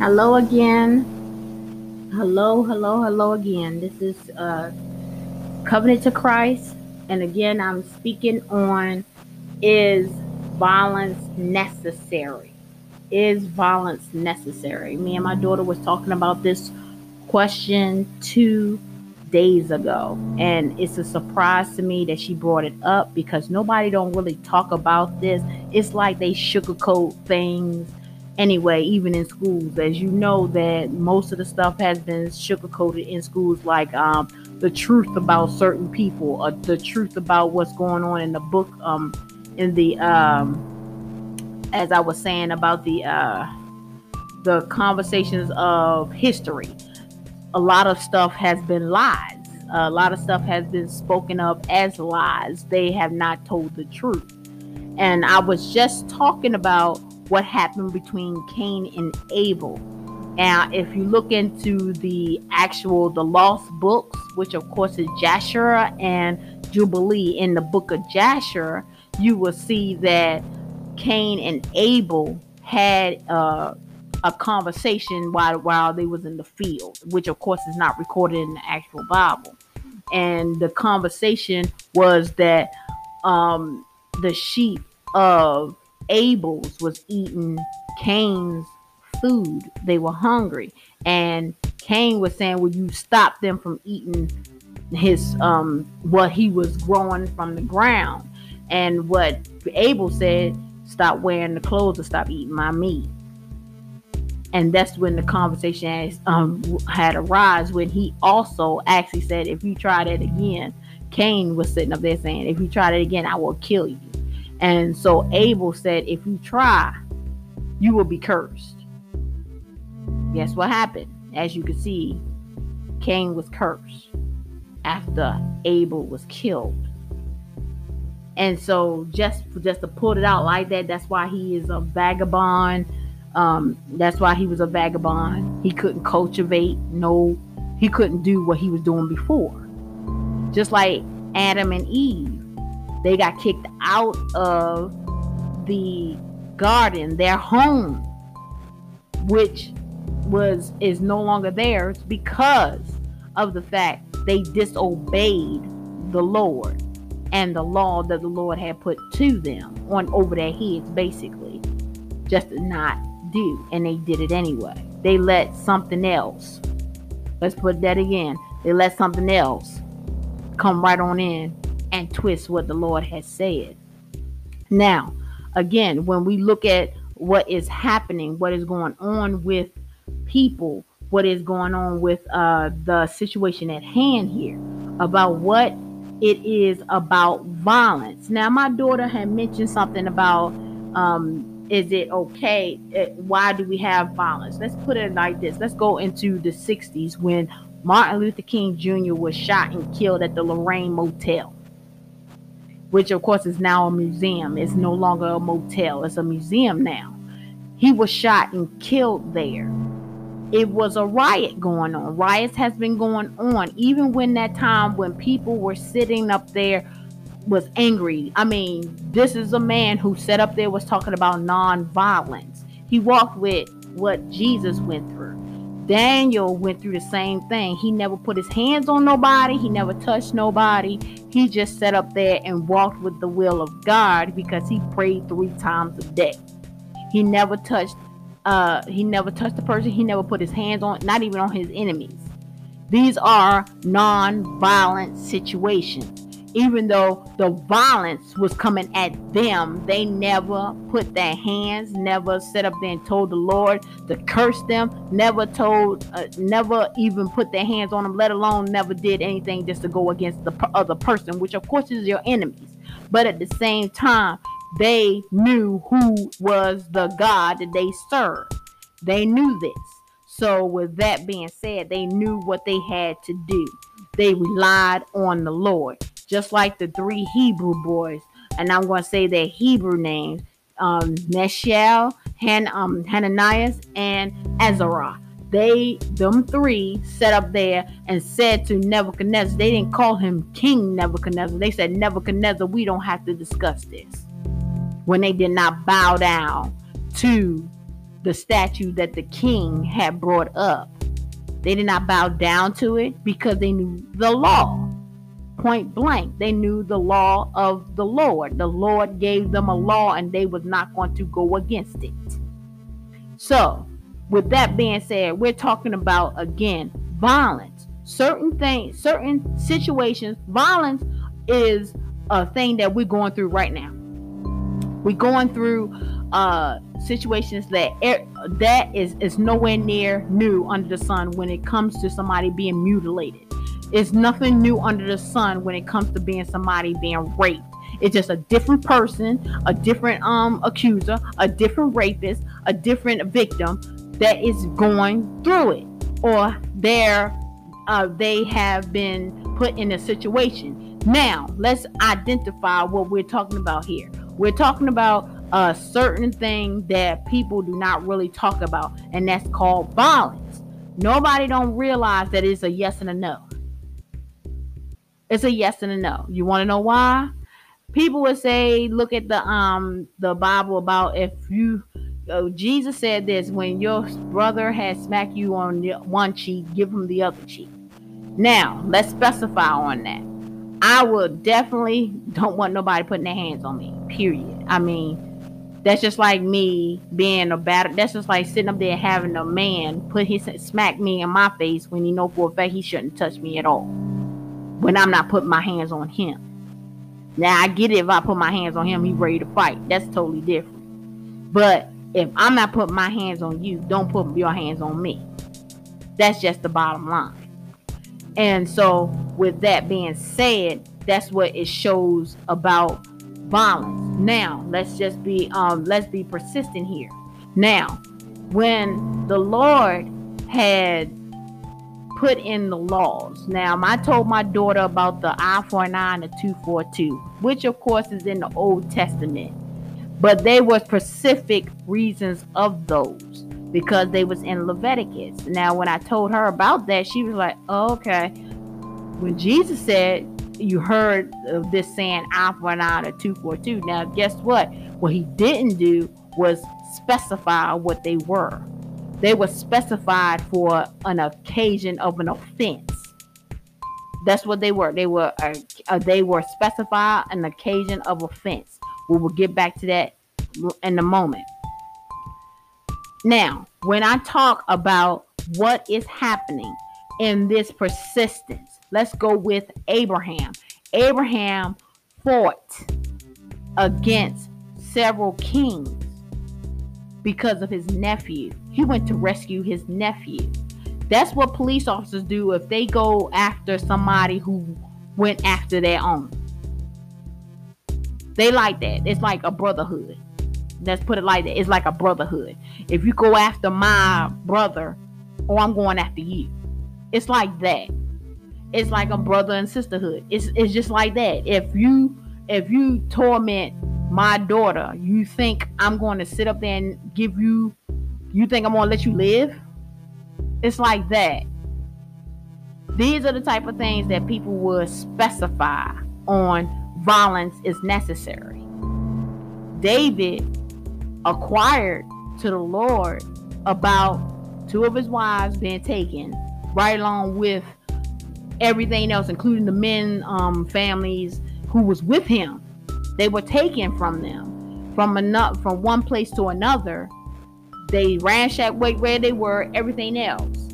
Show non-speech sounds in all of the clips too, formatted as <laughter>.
Hello again. Hello, hello, hello again. This is uh, Covenant to Christ. And again, I'm speaking on is violence necessary? Is violence necessary? Me and my daughter was talking about this question two days ago. And it's a surprise to me that she brought it up because nobody don't really talk about this. It's like they sugarcoat things anyway, even in schools, as you know that most of the stuff has been sugarcoated in schools, like um, the truth about certain people, or the truth about what's going on in the book, um, in the um, as I was saying about the uh, the conversations of history. A lot of stuff has been lies. A lot of stuff has been spoken of as lies. They have not told the truth. And I was just talking about what happened between Cain and Abel. Now, if you look into the actual the lost books, which of course is Jasher and Jubilee in the book of Jasher, you will see that Cain and Abel had uh, a conversation while while they was in the field, which of course is not recorded in the actual Bible. And the conversation was that um, the sheep of Abel's was eating Cain's food. They were hungry. And Cain was saying, Will you stop them from eating his um what he was growing from the ground? And what Abel said, stop wearing the clothes or stop eating my meat. And that's when the conversation has, um, had arise when he also actually said, if you try that again, Cain was sitting up there saying, if you try that again, I will kill you. And so Abel said, If you try, you will be cursed. Guess what happened? As you can see, Cain was cursed after Abel was killed. And so just just to put it out like that, that's why he is a vagabond. Um, that's why he was a vagabond. He couldn't cultivate, no, he couldn't do what he was doing before. Just like Adam and Eve they got kicked out of the garden, their home, which was is no longer theirs because of the fact they disobeyed the Lord and the law that the Lord had put to them on over their heads, basically, just to not do, and they did it anyway. They let something else. Let's put that again. They let something else come right on in and twist what the Lord has said. Now, again, when we look at what is happening, what is going on with people, what is going on with uh, the situation at hand here, about what it is about violence. Now, my daughter had mentioned something about um, is it okay? Uh, why do we have violence? Let's put it like this. Let's go into the 60s when Martin Luther King Jr. was shot and killed at the Lorraine Motel which of course is now a museum. It's no longer a motel, it's a museum now. He was shot and killed there. It was a riot going on. Riots has been going on even when that time when people were sitting up there was angry. I mean, this is a man who sat up there was talking about non-violence. He walked with what Jesus went through. Daniel went through the same thing. He never put his hands on nobody, he never touched nobody. He just sat up there and walked with the will of God because he prayed three times a day. He never touched uh he never touched the person, he never put his hands on not even on his enemies. These are non-violent situations even though the violence was coming at them, they never put their hands, never set up there and told the Lord to curse them, never told, uh, never even put their hands on them, let alone never did anything just to go against the other person, which of course is your enemies. But at the same time, they knew who was the God that they served. They knew this. So, with that being said, they knew what they had to do. They relied on the Lord just like the three Hebrew boys. And I'm going to say their Hebrew names um, Han, um, Hananias, and Azariah. they them three set up there and said to Nebuchadnezzar, they didn't call him King Nebuchadnezzar. They said, Nebuchadnezzar, we don't have to discuss this. When they did not bow down to the statue that the king had brought up. They did not bow down to it because they knew the law. Point blank, they knew the law of the Lord. The Lord gave them a law and they was not going to go against it. So, with that being said, we're talking about again violence. Certain things, certain situations, violence is a thing that we're going through right now. We're going through uh situations that that is is nowhere near new under the sun when it comes to somebody being mutilated. It's nothing new under the sun when it comes to being somebody being raped. It's just a different person, a different um accuser, a different rapist, a different victim that is going through it, or they're uh, they have been put in a situation. Now, let's identify what we're talking about here. We're talking about a certain thing that people do not really talk about, and that's called violence. Nobody don't realize that it's a yes and a no. It's a yes and a no. You want to know why? People would say, look at the um the Bible about if you uh, Jesus said this when your brother has smacked you on one cheek, give him the other cheek. Now, let's specify on that. I would definitely <laughs> don't want nobody putting their hands on me. Period. I mean, that's just like me being a bad. That's just like sitting up there having a man put his smack me in my face when he know for a fact he shouldn't touch me at all. When I'm not putting my hands on him. Now I get it if I put my hands on him, he's ready to fight. That's totally different. But if I'm not putting my hands on you, don't put your hands on me. That's just the bottom line. And so, with that being said, that's what it shows about violence. Now, let's just be um let's be persistent here. Now, when the Lord had put in the laws. Now, I told my daughter about the eye for an eye and the two for two, which of course is in the Old Testament. But they were specific reasons of those because they was in Leviticus. Now, when I told her about that, she was like, oh, "Okay." When Jesus said you heard of this saying or two for two. Now, guess what? What he didn't do was specify what they were. They were specified for an occasion of an offense. That's what they were. They were uh, uh, they were specified an occasion of offense. We will get back to that in a moment. Now, when I talk about what is happening in this persistence, Let's go with Abraham. Abraham fought against several kings because of his nephew. He went to rescue his nephew. That's what police officers do if they go after somebody who went after their own. They like that. It's like a brotherhood. Let's put it like that. It's like a brotherhood. If you go after my brother, or oh, I'm going after you. It's like that it's like a brother and sisterhood. It's it's just like that. If you if you torment my daughter, you think I'm going to sit up there and give you you think I'm to let you live? It's like that. These are the type of things that people would specify on violence is necessary. David acquired to the Lord about two of his wives being taken right along with everything else, including the men um, families who was with him. They were taken from them from another from one place to another. They ransacked where they were, everything else.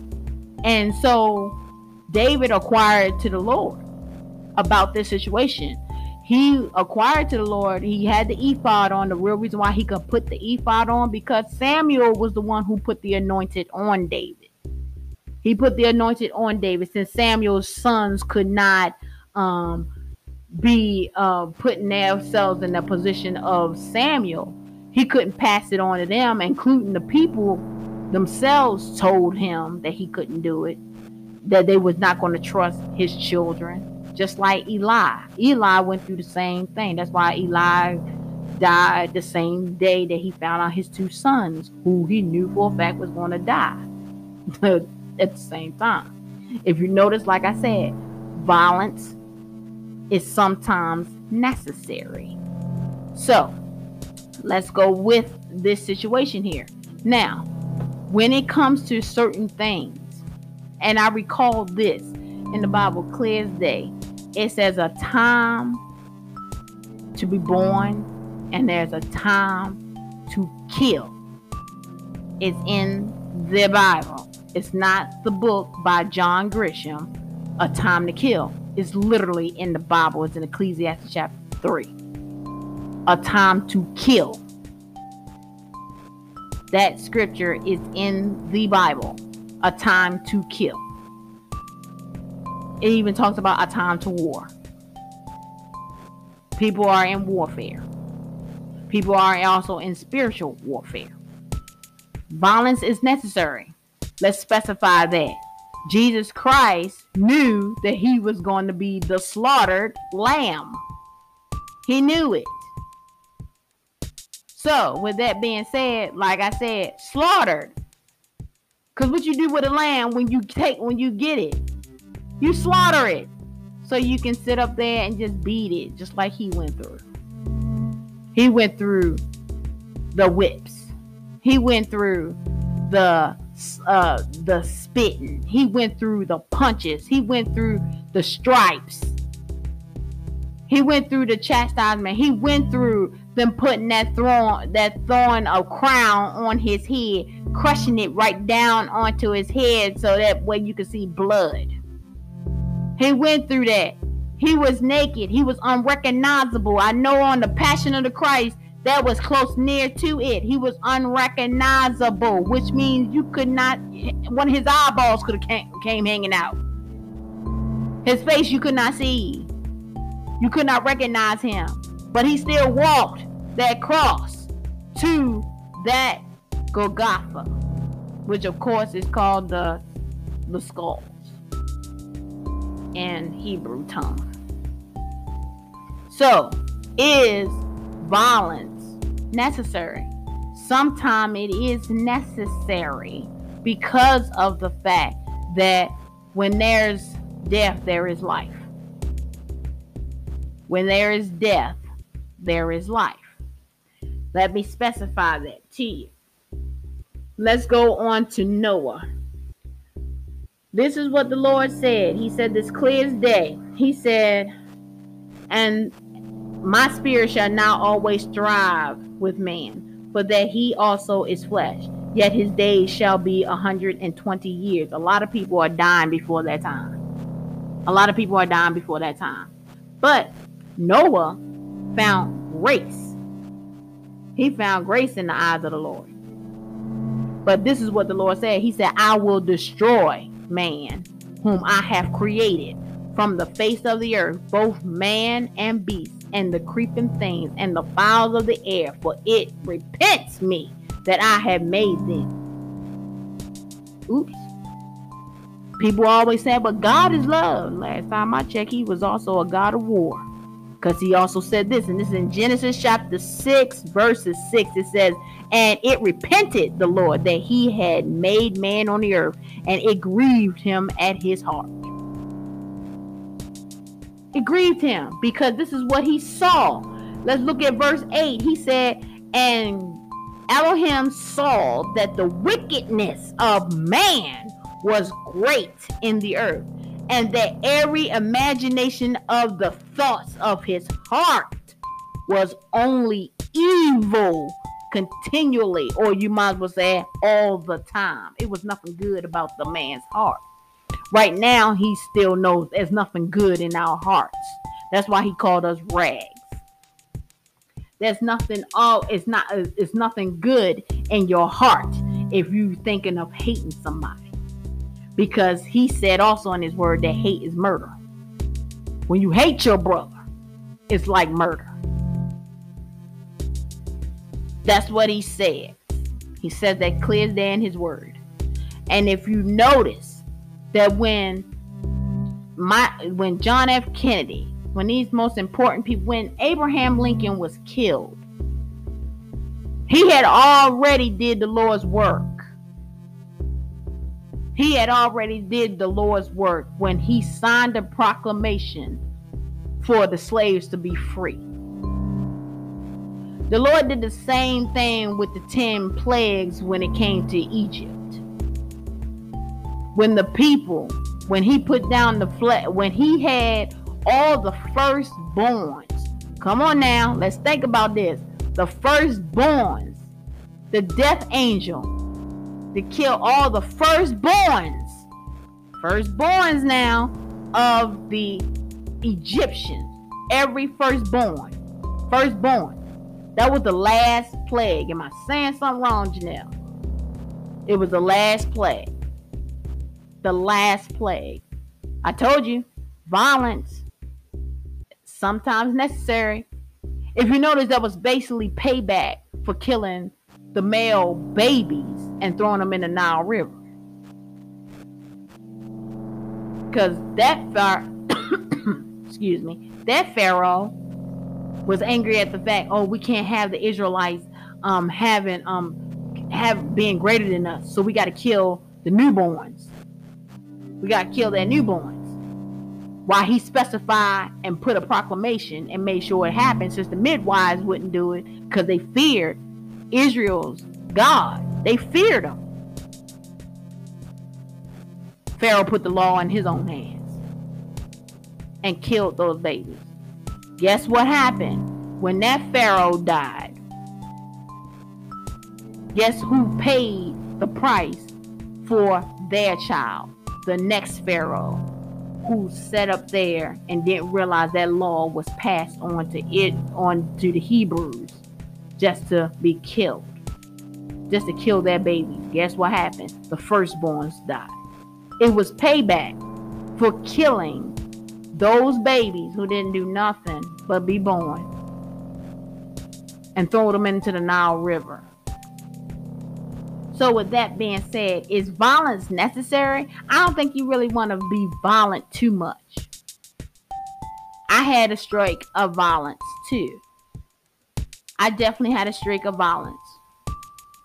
And so David acquired to the Lord about this situation. He acquired to the Lord. He had the ephod on. The real reason why he could put the ephod on because Samuel was the one who put the anointed on David. He put the anointed on David since Samuel's sons could not um, be uh, putting themselves in the position of Samuel. He couldn't pass it on to them, including the people themselves told him that he couldn't do it, that they was not going to trust his children, just like Eli. Eli went through the same thing. That's why Eli died the same day that he found out his two sons, who he knew for a fact was going to die. <laughs> at the same time. If you notice, like I said, violence is sometimes necessary. So let's go with this situation here. Now, when it comes to certain things, and I recall this in the Bible clear as day, it says a time to be born and there's a time to kill. It's in the Bible. It's not the book by John Grisham, A Time to Kill. It's literally in the Bible. It's in Ecclesiastes chapter 3. A time to kill. That scripture is in the Bible. A time to kill. It even talks about a time to war. People are in warfare. People are also in spiritual warfare. Violence is necessary. Let's specify that. Jesus Christ knew that he was going to be the slaughtered lamb. He knew it. So, with that being said, like I said, slaughtered. Cuz what you do with a lamb when you take when you get it, you slaughter it. So you can sit up there and just beat it just like he went through. He went through the whips. He went through the uh, the spitting. He went through the punches. He went through the stripes. He went through the chastisement. He went through them putting that thorn, that thorn of crown on his head, crushing it right down onto his head so that way you could see blood. He went through that. He was naked. He was unrecognizable. I know on the Passion of the Christ, that was close near to it. He was unrecognizable, which means you could not, one of his eyeballs could have came, came hanging out. His face you could not see. You could not recognize him. But he still walked that cross to that Golgotha, which of course is called the, the skulls in Hebrew tongue. So, is violence necessary. Sometimes it is necessary because of the fact that when there's death, there is life. When there is death, there is life. Let me specify that to you. Let's go on to Noah. This is what the Lord said. He said this clear as day. He said, and my spirit shall not always strive with man, for that he also is flesh. Yet his days shall be a 120 years. A lot of people are dying before that time. A lot of people are dying before that time. But Noah found grace. He found grace in the eyes of the Lord. But this is what the Lord said. He said, I will destroy man, whom I have created from the face of the earth, both man and beast, and the creeping things, and the fowls of the air, for it repents me that I have made them. Oops. People always say, but God is love. Last time I checked, he was also a God of war. Because he also said this, and this is in Genesis chapter 6, verses 6. It says, And it repented the Lord that he had made man on the earth, and it grieved him at his heart. It grieved him because this is what he saw. Let's look at verse 8. He said, And Elohim saw that the wickedness of man was great in the earth, and that every imagination of the thoughts of his heart was only evil continually, or you might as well say all the time. It was nothing good about the man's heart. Right now, he still knows there's nothing good in our hearts. That's why he called us rags. There's nothing oh it's not it's nothing good in your heart if you're thinking of hating somebody. Because he said also in his word that hate is murder. When you hate your brother, it's like murder. That's what he said. He said that clear as in his word. And if you notice, that when my when John F. Kennedy, when these most important people, when Abraham Lincoln was killed, he had already did the Lord's work. He had already did the Lord's work when he signed a proclamation for the slaves to be free. The Lord did the same thing with the 10 plagues when it came to Egypt. When the people, when he put down the flesh, when he had all the firstborns. Come on now, let's think about this. The firstborns, the death angel, to kill all the firstborns, firstborns now of the Egyptians. Every firstborn, firstborn. That was the last plague. Am I saying something wrong, Janelle? It was the last plague. The last plague. I told you, violence sometimes necessary. If you notice, that was basically payback for killing the male babies and throwing them in the Nile River. Because that far, <coughs> excuse me, that pharaoh was angry at the fact, oh, we can't have the Israelites um having um have being greater than us, so we got to kill the newborns. We got to kill their newborns why he specified and put a proclamation and made sure it happened since the midwives wouldn't do it because they feared Israel's God. They feared him. Pharaoh put the law in his own hands and killed those babies. Guess what happened when that Pharaoh died? Guess who paid the price for their child? The next Pharaoh who sat up there and didn't realize that law was passed on to it on to the Hebrews just to be killed. Just to kill their babies. Guess what happened? The firstborns died. It was payback for killing those babies who didn't do nothing but be born and throw them into the Nile River. So, with that being said, is violence necessary? I don't think you really want to be violent too much. I had a streak of violence too. I definitely had a streak of violence.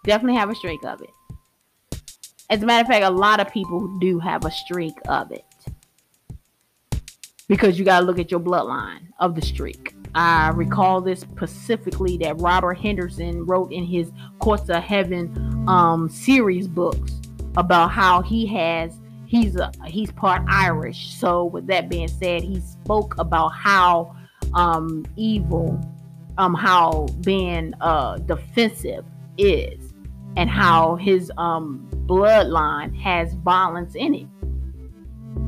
Definitely have a streak of it. As a matter of fact, a lot of people do have a streak of it. Because you got to look at your bloodline of the streak. I recall this specifically that Robert Henderson wrote in his Courts of Heaven um, series books about how he has he's a he's part Irish. So with that being said, he spoke about how um, evil, um, how being uh, defensive is, and how his um, bloodline has violence in it.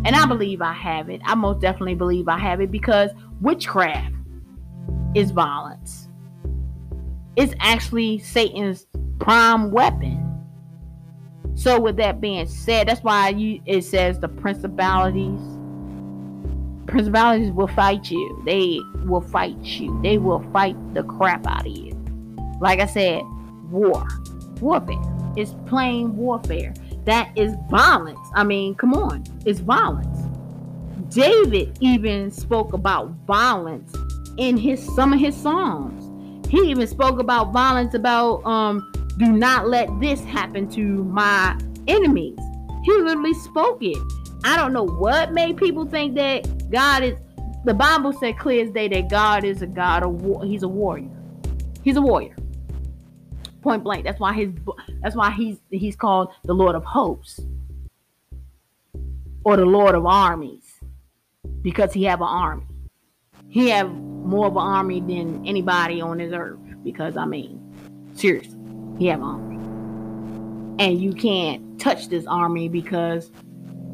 And I believe I have it. I most definitely believe I have it because witchcraft is violence. It's actually Satan's prime weapon. So with that being said, that's why you it says the principalities principalities will fight you. They will fight you. They will fight the crap out of you. Like I said, war. Warfare. It's plain warfare. That is violence. I mean, come on. It's violence. David even spoke about violence in his some of his songs. He even spoke about violence about um do not let this happen to my enemies. He literally spoke it. I don't know what made people think that God is the Bible said clear as day that God is a God of war. He's a warrior. He's a warrior. Point blank. That's why his that's why he's he's called the Lord of hosts or the Lord of armies because he have an army. He have more of an army than anybody on this earth. Because I mean, seriously, he have an army. And you can't touch this army because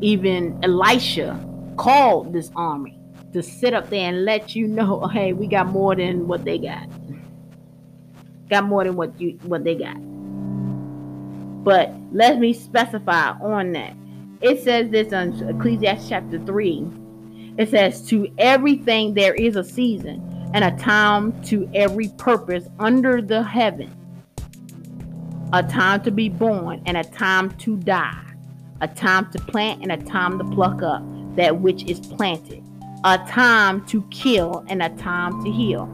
even Elisha called this army to sit up there and let you know, <laughs> hey, we got more than what they got. Got more than what you what they got. But let me specify on that. It says this on Ecclesiastes chapter 3 it says, To everything there is a season and a time to every purpose under the heaven. A time to be born and a time to die. A time to plant and a time to pluck up that which is planted. A time to kill and a time to heal.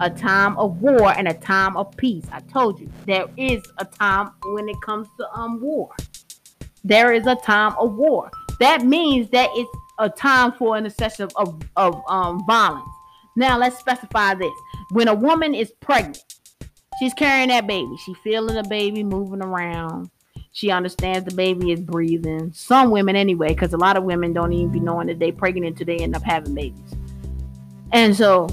a time of war and a time of peace. I told you there is a time when it comes to um war. There is a time of war. That means that it's a time for an excessive of, of um violence. Now let's specify this. When a woman is pregnant, she's carrying that baby. She feeling the baby moving around. She understands the baby is breathing. Some women anyway, because a lot of women don't even be knowing that they're pregnant until they end up having babies. And so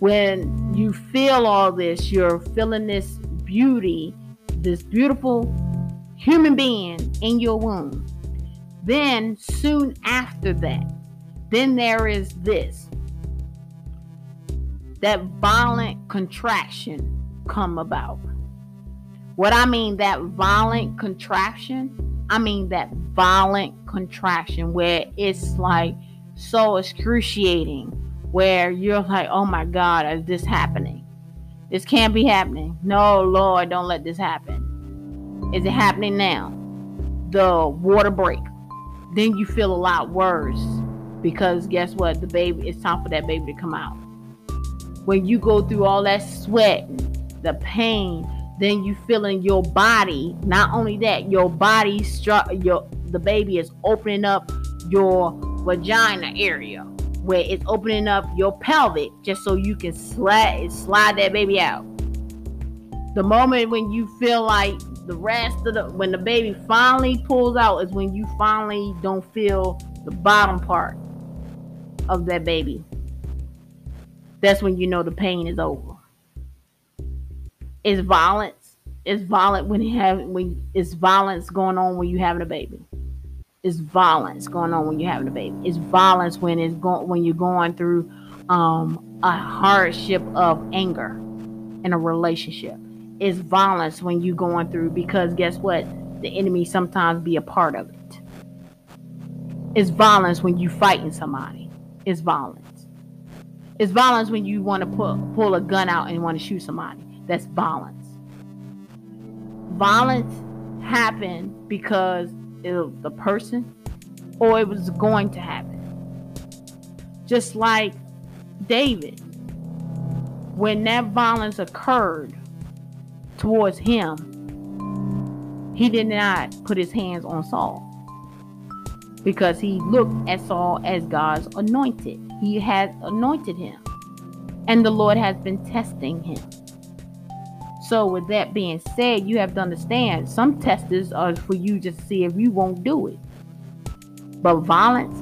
when you feel all this, you're feeling this beauty, this beautiful human being in your womb. Then, soon after that, then there is this that violent contraction come about. What I mean that violent contraction, I mean that violent contraction where it's like so excruciating where you're like, oh my God, is this happening? This can't be happening. No, Lord, don't let this happen. Is it happening now? The water break. Then you feel a lot worse because guess what? The baby, it's time for that baby to come out. When you go through all that sweat, the pain, then you feel in your body. Not only that, your body, your the baby is opening up your vagina area where it's opening up your pelvic just so you can slide slide that baby out. The moment when you feel like the rest of the when the baby finally pulls out is when you finally don't feel the bottom part of that baby. That's when you know the pain is over. It's violence. It's violent when you have when it's violence going on when you having a baby. It's violence going on when you're having a baby. It's violence when it's going when you're going through um, a hardship of anger in a relationship. It's violence when you're going through because guess what? The enemy sometimes be a part of it. It's violence when you're fighting somebody. It's violence. It's violence when you want to pull pull a gun out and want to shoot somebody. That's violence. Violence happened because it, the person or it was going to happen. Just like David, when that violence occurred towards him, he did not put his hands on Saul because he looked at Saul as God's anointed. He had anointed him, and the Lord has been testing him. So, with that being said, you have to understand some testers are for you just to see if you won't do it. But violence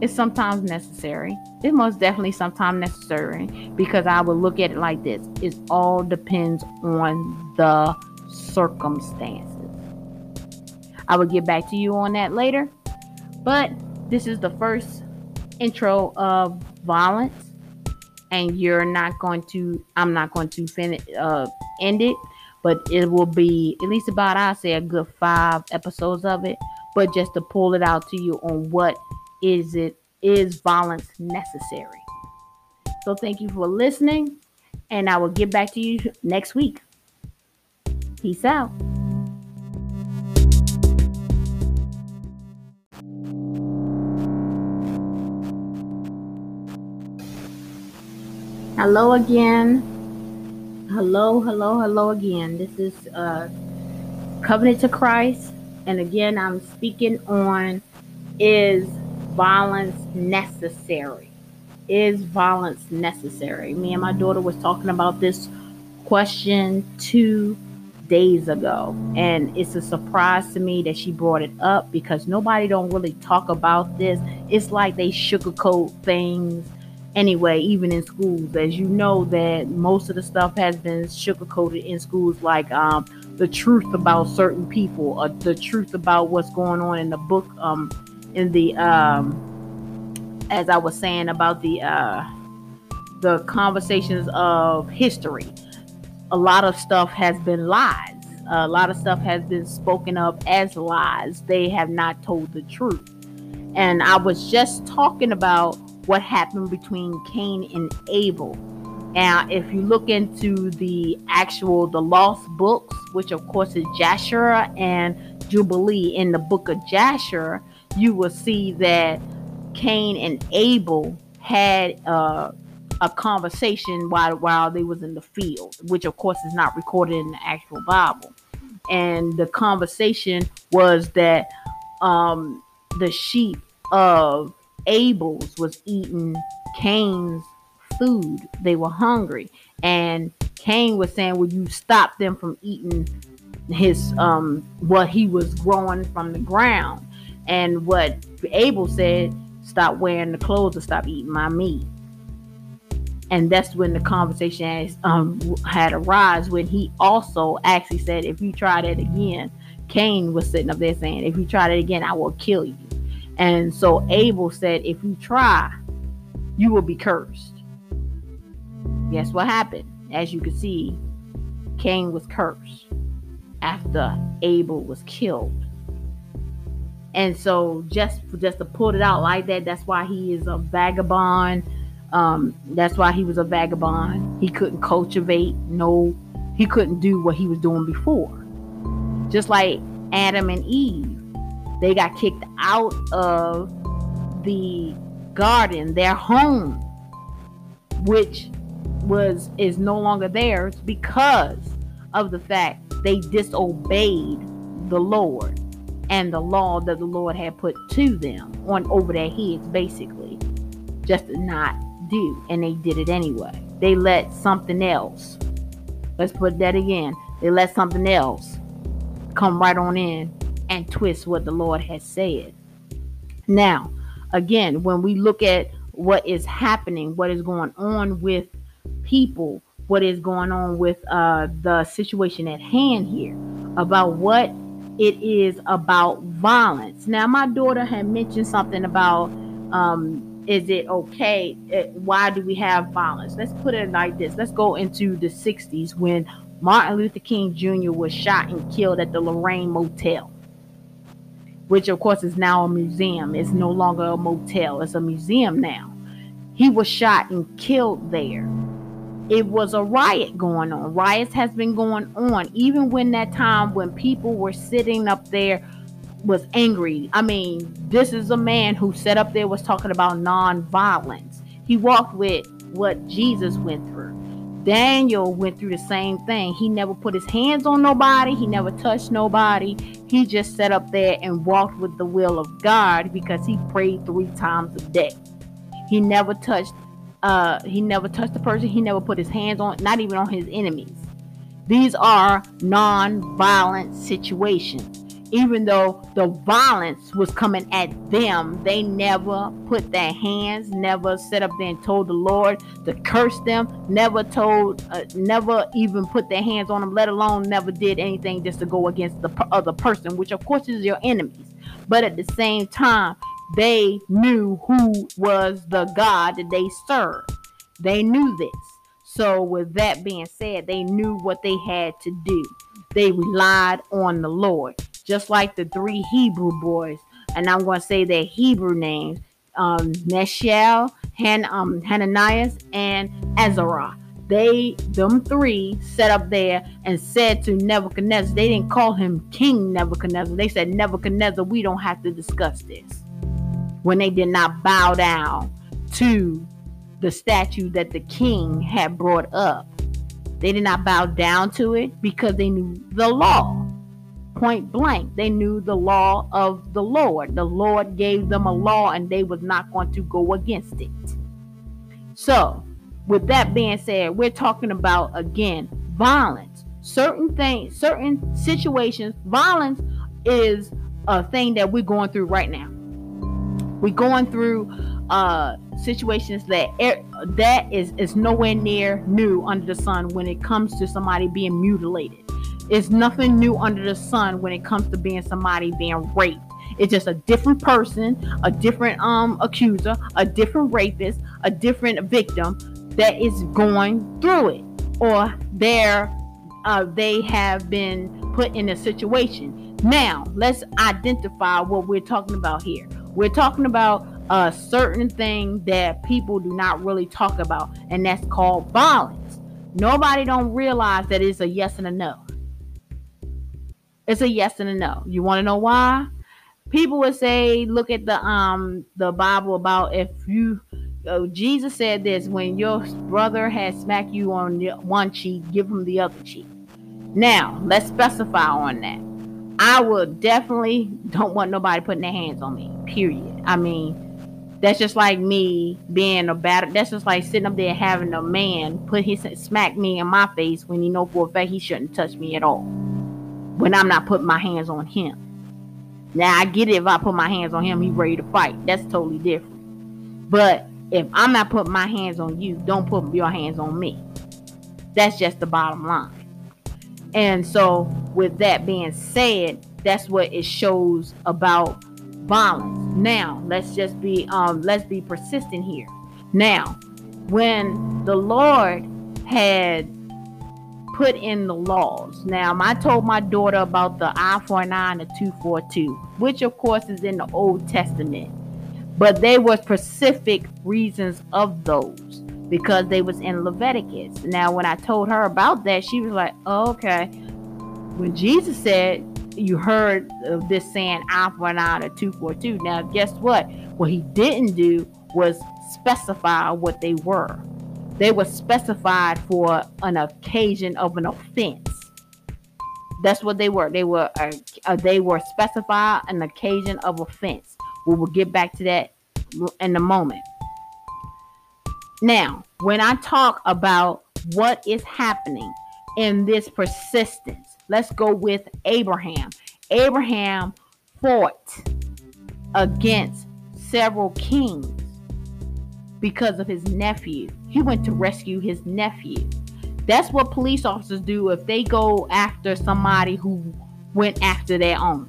is sometimes necessary. It's most definitely sometimes necessary because I would look at it like this: it all depends on the circumstances. I will get back to you on that later, but this is the first intro of violence and you're not going to i'm not going to finish uh end it but it will be at least about i say a good five episodes of it. But just to pull it out to you on what is it is violence necessary. So thank you for listening and i will get back to you next week. Peace out. Hello again. Hello, hello, hello again. This is uh, Covenant to Christ. And again, I'm speaking on is violence necessary? Is violence necessary? Me and my daughter was talking about this question two days ago and it's a surprise to me that she brought it up because nobody don't really talk about this it's like they sugarcoat things anyway, even in schools, as you know that most of the stuff has been sugarcoated in schools, like um, the truth about certain people, or the truth about what's going on in the book, um, in the um, as I was saying about the uh, the conversations of history. A lot of stuff has been lies. A lot of stuff has been spoken of as lies. They have not told the truth. And I was just talking about what happened between Cain and Abel. Now, if you look into the actual the lost books, which of course is Jasher and Jubilee in the book of Jasher, you will see that Cain and Abel had uh, a conversation while while they was in the field, which of course is not recorded in the actual Bible. And the conversation was that um, the sheep of Abel's was eating Cain's food. They were hungry, and Cain was saying, "Will you stop them from eating his um what he was growing from the ground?" And what Abel said, "Stop wearing the clothes or stop eating my meat." And that's when the conversation has, um, had arise when he also actually said, "If you try that again," Cain was sitting up there saying, "If you try that again, I will kill you." And so Abel said, If you try, you will be cursed. Guess what happened? As you can see, Cain was cursed after Abel was killed. And so just just to put it out like that, that's why he is a vagabond. Um, that's why he was a vagabond. He couldn't cultivate, no, he couldn't do what he was doing before. Just like Adam and Eve they got kicked out of the garden, their home, which was is no longer theirs because of the fact they disobeyed the Lord and the law that the Lord had put to them on over their heads, basically, just to not do, and they did it anyway. They let something else. Let's put that again. They let something else come right on in and twist what the Lord has said. Now, again, when we look at what is happening, what is going on with people, what is going on with uh, the situation at hand here, about what it is about violence. Now, my daughter had mentioned something about um, is it okay? Uh, why do we have violence? Let's put it like this. Let's go into the 60s when Martin Luther King Jr. was shot and killed at the Lorraine Motel which of course is now a museum. It's no longer a motel, it's a museum now. He was shot and killed there. It was a riot going on. Riots has been going on even when that time when people were sitting up there was angry. I mean, this is a man who sat up there was talking about non-violence. He walked with what Jesus went through. Daniel went through the same thing. He never put his hands on nobody, he never touched nobody. He just sat up there and walked with the will of God because he prayed three times a day. He never touched uh he never touched the person, he never put his hands on not even on his enemies. These are non-violent situations even though the violence was coming at them, they never put their hands, never set up there and told the Lord to curse them, never told, uh, never even put their hands on them, let alone never did anything just to go against the other person, which of course is your enemies. But at the same time, they knew who was the God that they served. They knew this. So, with that being said, they knew what they had to do. They relied on the Lord just like the three Hebrew boys. And I'm going to say their Hebrew names um, Han, um, Hananias, and Azariah. They, them three, set up there and said to Nebuchadnezzar, they didn't call him King Nebuchadnezzar. They said, Nebuchadnezzar, we don't have to discuss this. When they did not bow down to the statue that the king had brought up, they did not bow down to it because they knew the law point blank. They knew the law of the Lord. The Lord gave them a law and they was not going to go against it. So, with that being said, we're talking about again violence. Certain things, certain situations, violence is a thing that we're going through right now. We're going through uh situations that that is is nowhere near new under the sun when it comes to somebody being mutilated it's nothing new under the sun when it comes to being somebody being raped. It's just a different person, a different um accuser, a different rapist, a different victim that is going through it, or they're uh, they have been put in a situation. Now, let's identify what we're talking about here. We're talking about a certain thing that people do not really talk about, and that's called violence. Nobody don't realize that it's a yes and a no. It's a yes and a no. You want to know why? People would say, look at the um the Bible about if you uh, Jesus said this when your brother has smacked you on the one cheek, give him the other cheek. Now, let's specify on that. I would definitely don't want nobody putting their hands on me. Period. I mean, that's just like me being a bad. That's just like sitting up there having a man put his smack me in my face when you know for a fact he shouldn't touch me at all. When I'm not putting my hands on him. Now I get it if I put my hands on him, he's ready to fight. That's totally different. But if I'm not putting my hands on you, don't put your hands on me. That's just the bottom line. And so, with that being said, that's what it shows about violence. Now, let's just be um let's be persistent here. Now, when the Lord had put in the laws. Now, eye told my daughter about the I for an eye and the two for two, which of course is in the Old Testament. But they were specific reasons of those because they was in Leviticus. Now, when I told her about that, she was like, oh, "Okay." When Jesus said you heard of this saying for an or two for two. Now, guess what? What he didn't do was specify what they were. They were specified for an occasion of an offense. That's what they were. They were uh, uh, they were specified an occasion of offense. We will get back to that in a moment. Now, when I talk about what is happening in this persistence, Let's go with Abraham. Abraham fought against several kings because of his nephew. He went to rescue his nephew. That's what police officers do if they go after somebody who went after their own.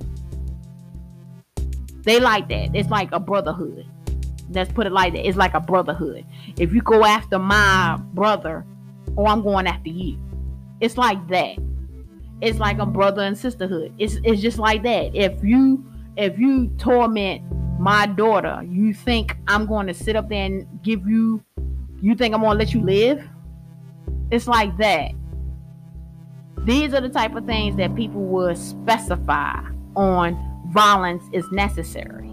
They like that. It's like a brotherhood. Let's put it like that. It's like a brotherhood. If you go after my brother, or I'm going after you. It's like that it's like a brother and sisterhood. It's it's just like that. If you if you torment my daughter, you think I'm going to sit up there and give you you think I'm going to let you live? It's like that. These are the type of things that people would specify on violence is necessary.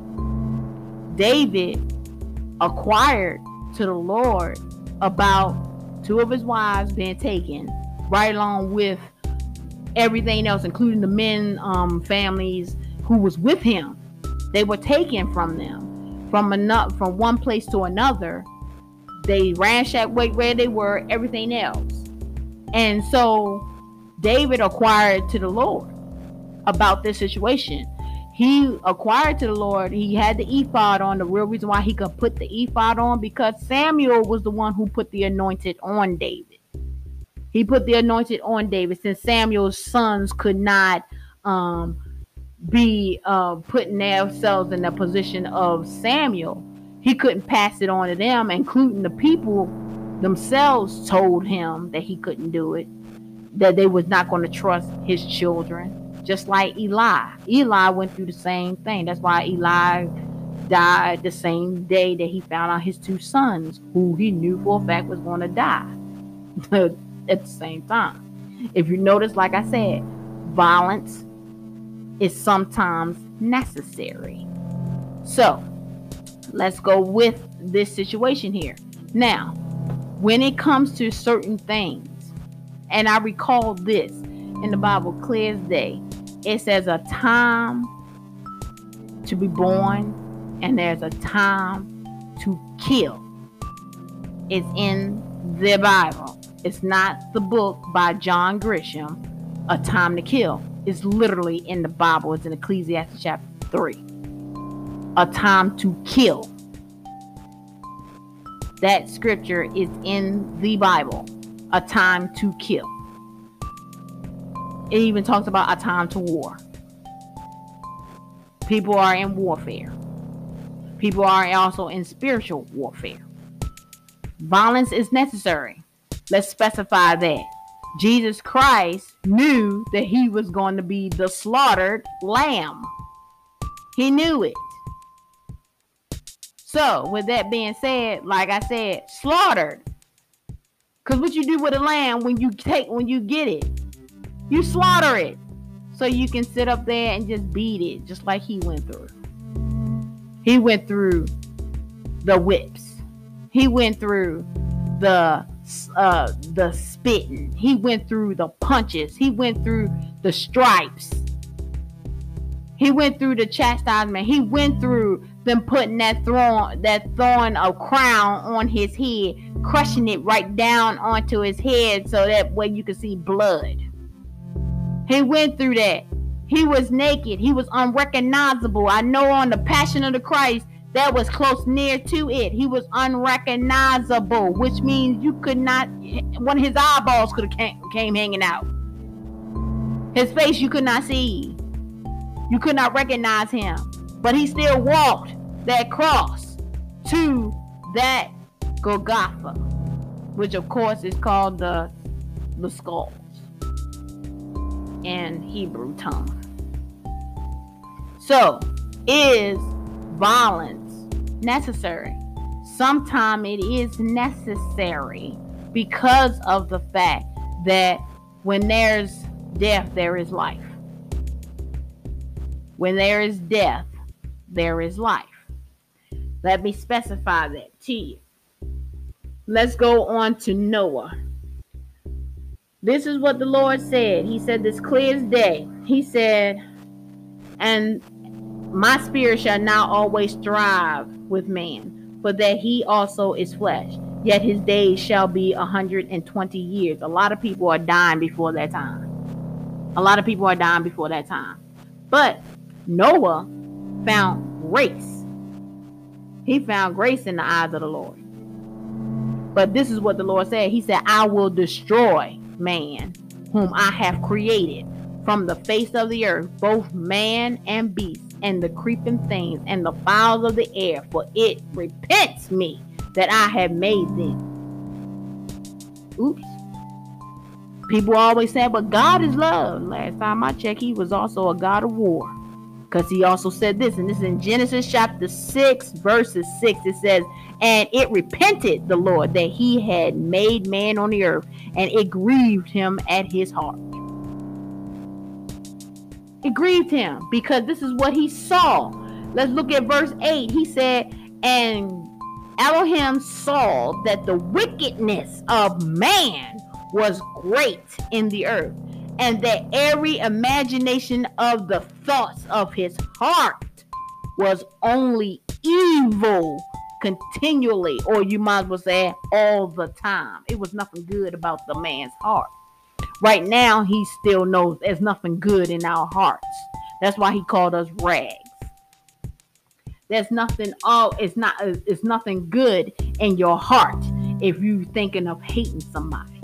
David acquired to the Lord about two of his wives being taken, right along with everything else, including the men um, families who was with him. They were taken from them from another from one place to another. They ransacked where they were, everything else. And so David acquired to the Lord about this situation. He acquired to the Lord. He had the ephod on. The real reason why he could put the ephod on because Samuel was the one who put the anointed on David. He put the anointed on David since Samuel's sons could not um, be uh, putting themselves in the position of Samuel. He couldn't pass it on to them, including the people themselves told him that he couldn't do it, that they was not going to trust his children, just like Eli. Eli went through the same thing. That's why Eli died the same day that he found out his two sons, who he knew for a fact was going to die. <laughs> at the same time. If you notice, like I said, violence is sometimes necessary. So let's go with this situation here. Now, when it comes to certain things, and I recall this in the Bible clear as day, it says a time to be born and there's a time to kill. It's in the Bible. It's not the book by John Grisham, A Time to Kill. It's literally in the Bible. It's in Ecclesiastes chapter 3. A Time to Kill. That scripture is in the Bible. A Time to Kill. It even talks about a time to war. People are in warfare. People are also in spiritual warfare. Violence is necessary. Let's specify that. Jesus Christ knew that he was going to be the slaughtered lamb. He knew it. So, with that being said, like I said, slaughtered. Cause what you do with a lamb when you take when you get it, you slaughter it. So you can sit up there and just beat it, just like he went through. He went through the whips. He went through the uh, the spitting. He went through the punches. He went through the stripes. He went through the chastisement. He went through them putting that thorn, that thorn of crown on his head, crushing it right down onto his head so that way you could see blood. He went through that. He was naked. He was unrecognizable. I know on the Passion of the Christ, that was close near to it. He was unrecognizable, which means you could not, one of his eyeballs could have came, came hanging out. His face you could not see. You could not recognize him. But he still walked that cross to that Golgotha, which of course is called the, the skulls in Hebrew tongue. So, is violence necessary. Sometimes it is necessary because of the fact that when there's death, there is life. When there is death, there is life. Let me specify that to you. Let's go on to Noah. This is what the Lord said. He said, This clear as day. He said, And my spirit shall not always strive with man, for that he also is flesh. Yet his days shall be a 120 years. A lot of people are dying before that time. A lot of people are dying before that time. But Noah found grace. He found grace in the eyes of the Lord. But this is what the Lord said. He said, I will destroy man, whom I have created from the face of the earth, both man and beast and the creeping things and the fowls of the air, for it repents me that I have made them. Oops. People always say, but God is love. Last time I checked, he was also a God of war. Because he also said this, and this is in Genesis chapter 6, verses 6. It says, And it repented the Lord that he had made man on the earth, and it grieved him at his heart. It grieved him because this is what he saw. Let's look at verse 8. He said, And Elohim saw that the wickedness of man was great in the earth, and that every imagination of the thoughts of his heart was only evil continually, or you might as well say all the time. It was nothing good about the man's heart. Right now, he still knows there's nothing good in our hearts. That's why he called us rags. There's nothing all it's not it's nothing good in your heart if you thinking of hating somebody.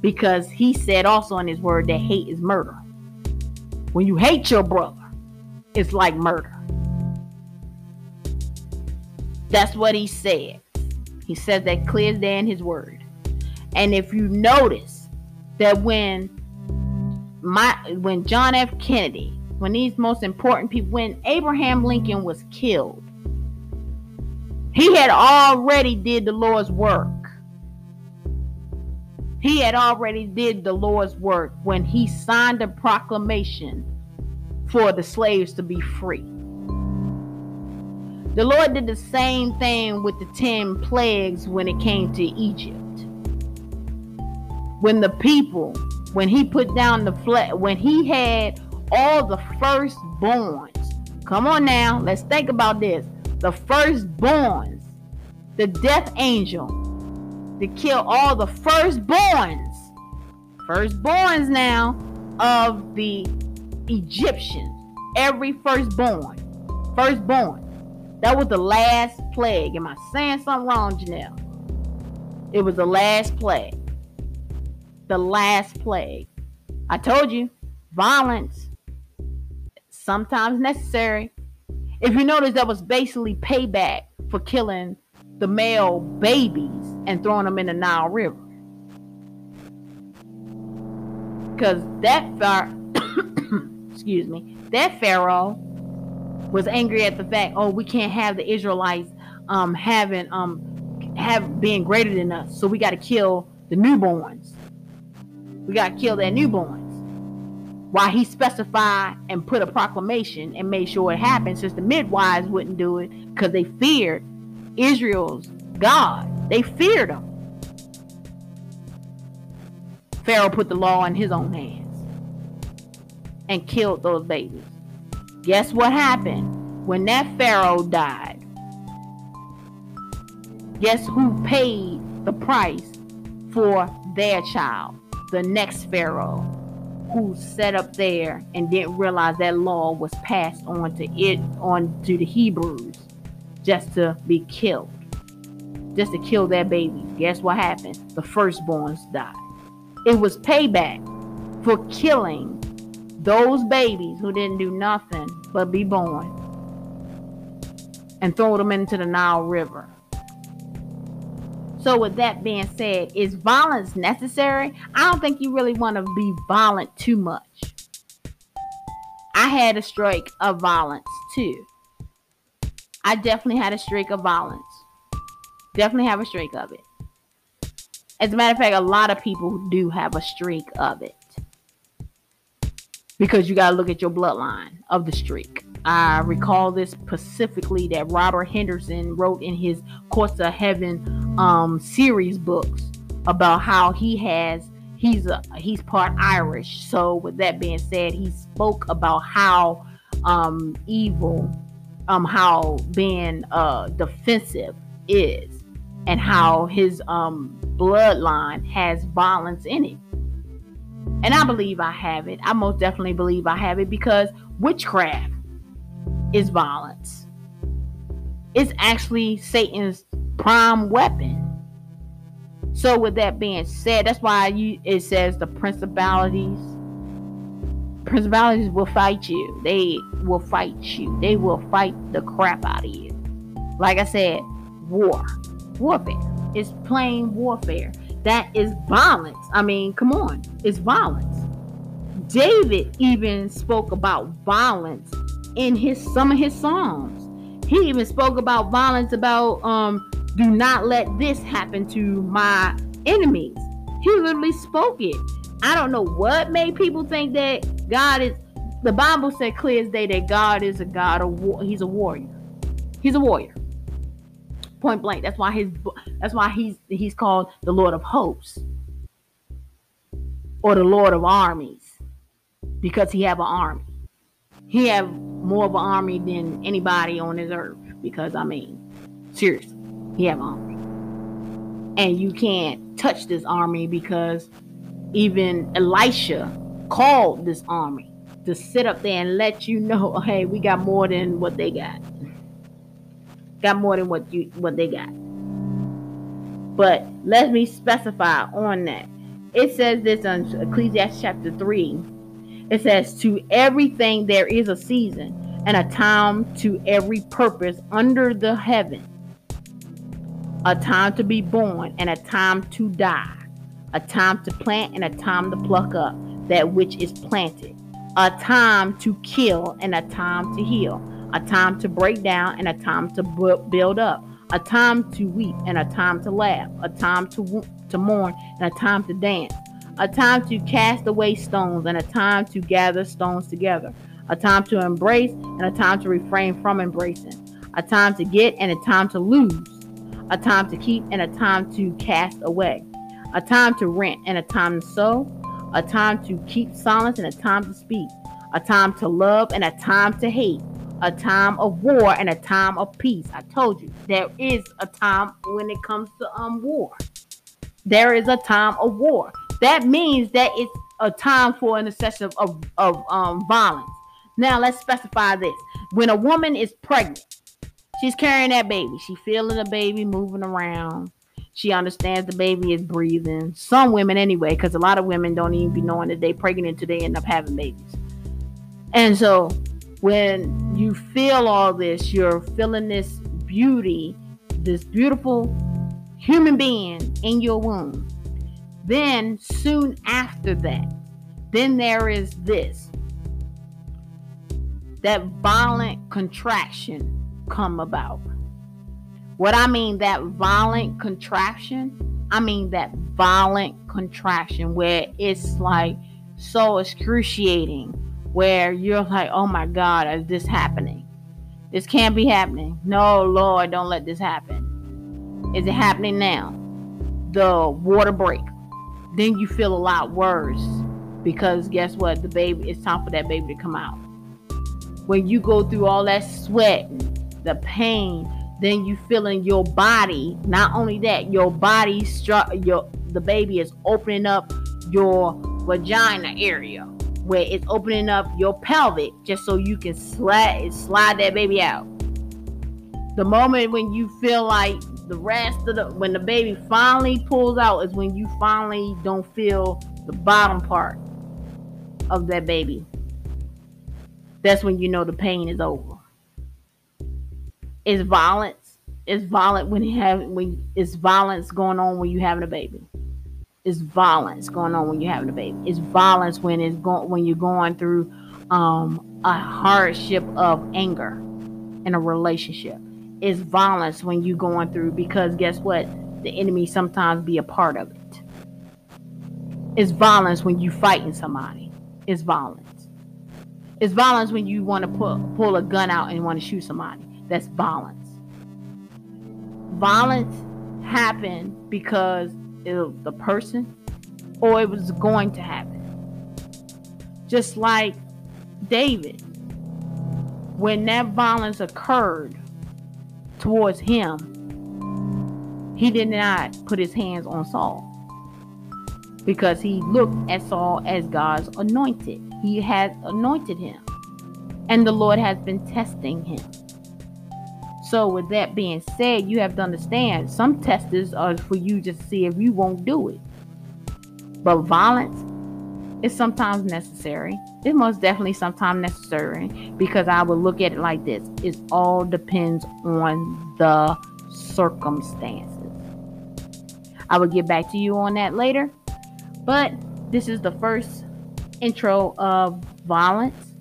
Because he said also in his word that hate is murder. When you hate your brother, it's like murder. That's what he said. He says that clear day in his word. And if you notice, that when my when John F. Kennedy, when these most important people, when Abraham Lincoln was killed, he had already did the Lord's work. He had already did the Lord's work when he signed a proclamation for the slaves to be free. The Lord did the same thing with the 10 plagues when it came to Egypt when the people, when he put down the flag, when he had all the firstborns. Come on now, let's think about this. The firstborns, the death angel, to kill all the firstborns, firstborns now of the Egyptians. Every firstborn, firstborn. That was the last plague. Am I saying something wrong, Janelle? It was the last plague the last plague. I told you, violence sometimes necessary. If you notice, that was basically payback for killing the male babies and throwing them in the Nile River. because that far, <coughs> excuse me, that pharaoh was angry at the fact, oh, we can't have the Israelites um having um have being greater than us, so we got to kill the newborns. We got to kill their newborns. Why he specified and put a proclamation and made sure it happened, since the midwives wouldn't do it because they feared Israel's God. They feared him. Pharaoh put the law in his own hands and killed those babies. Guess what happened when that Pharaoh died? Guess who paid the price for their child? The next Pharaoh who set up there and didn't realize that law was passed on to it on to the Hebrews just to be killed. Just to kill their babies. Guess what happened? The firstborns died. It was payback for killing those babies who didn't do nothing but be born and throw them into the Nile River. So, with that being said, is violence necessary? I don't think you really want to be violent too much. I had a streak of violence too. I definitely had a streak of violence. Definitely have a streak of it. As a matter of fact, a lot of people do have a streak of it. Because you got to look at your bloodline of the streak. I recall this specifically that Robert Henderson wrote in his Courts of Heaven um, series books about how he has he's a he's part Irish. So with that being said, he spoke about how um, evil, um, how being uh, defensive is and how his um, bloodline has violence in it. And I believe I have it. I most definitely believe I have it because witchcraft is violence. It's actually Satan's prime weapon. So with that being said, that's why you it says the principalities principalities will fight you. They will fight you. They will fight the crap out of you. Like I said, war warfare. It's plain warfare. That is violence. I mean, come on, it's violence. David even spoke about violence in his some of his songs. He even spoke about violence about um do not let this happen to my enemies. He literally spoke it. I don't know what made people think that God is the Bible said clear as day that God is a God of war. He's a warrior. He's a warrior point blank. That's why his that's why he's he's called the Lord of Hosts or the Lord of Armies because he have an army. He have more of an army than anybody on this earth because I mean, seriously, he have an army. And you can't touch this army because even Elisha called this army to sit up there and let you know, <laughs> hey, we got more than what they got got more than what you what they got. But let me specify on that. It says this in Ecclesiastes chapter 3. It says, To everything there is a season and a time to every purpose under the heaven. A time to be born and a time to die. A time to plant and a time to pluck up that which is planted. A time to kill and a time to heal a time to break down and a time to build up, a time to weep and a time to laugh, a time to, to mourn and a time to dance, a time to cast away stones and a time to gather stones together, a time to embrace and a time to refrain from embracing, a time to get and a time to lose, a time to keep and a time to cast away, a time to rent and a time to sow, a time to keep silence and a time to speak, a time to love and a time to hate, a time of war and a time of peace. I told you there is a time when it comes to um war. There is a time of war. That means that it's a time for an excessive of, of um violence. Now let's specify this. When a woman is pregnant, she's carrying that baby. She feeling the baby moving around. She understands the baby is breathing. Some women anyway, because a lot of women don't even be knowing that they're pregnant until they end up having babies. And so when you feel all this, you're feeling this beauty, this beautiful human being in your womb. Then, soon after that, then there is this that violent contraction come about. What I mean that violent contraction, I mean that violent contraction where it's like so excruciating, where you're like, oh my God, is this happening? This can't be happening. No, Lord, don't let this happen. Is it happening now? The water break. Then you feel a lot worse because guess what? The baby, it's time for that baby to come out. When you go through all that sweat, the pain, then you feel in your body. Not only that, your body, stru- your the baby is opening up your vagina area where it's opening up your pelvic just so you can slide slide that baby out. The moment when you feel like the rest of the when the baby finally pulls out is when you finally don't feel the bottom part of that baby. That's when you know the pain is over. It's violence. It's violent when you have when it's violence going on when you having a baby. It's violence going on when you're having a baby. It's violence when it's going when you're going through um, a hardship of anger in a relationship. It's violence when you're going through because guess what? The enemy sometimes be a part of it. It's violence when you fighting somebody. It's violence. It's violence when you want to pull pull a gun out and want to shoot somebody. That's violence. Violence happened because it, the person or it was going to happen. Just like David, when that violence occurred towards him, he did not put his hands on Saul because he looked at Saul as God's anointed. He had anointed him, and the Lord has been testing him. So, with that being said, you have to understand some testers are for you just to see if you won't do it. But violence is sometimes necessary. It most definitely sometimes necessary because I would look at it like this: it all depends on the circumstances. I will get back to you on that later, but this is the first intro of violence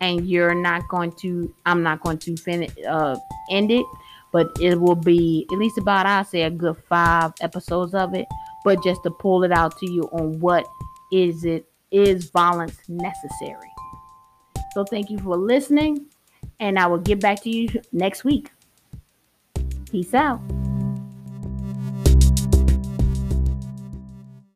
and you're not going to i'm not going to finish uh end it but it will be at least about i say a good five episodes of it but just to pull it out to you on what is it is violence necessary? So thank you for listening and i will get back to you next week. Peace out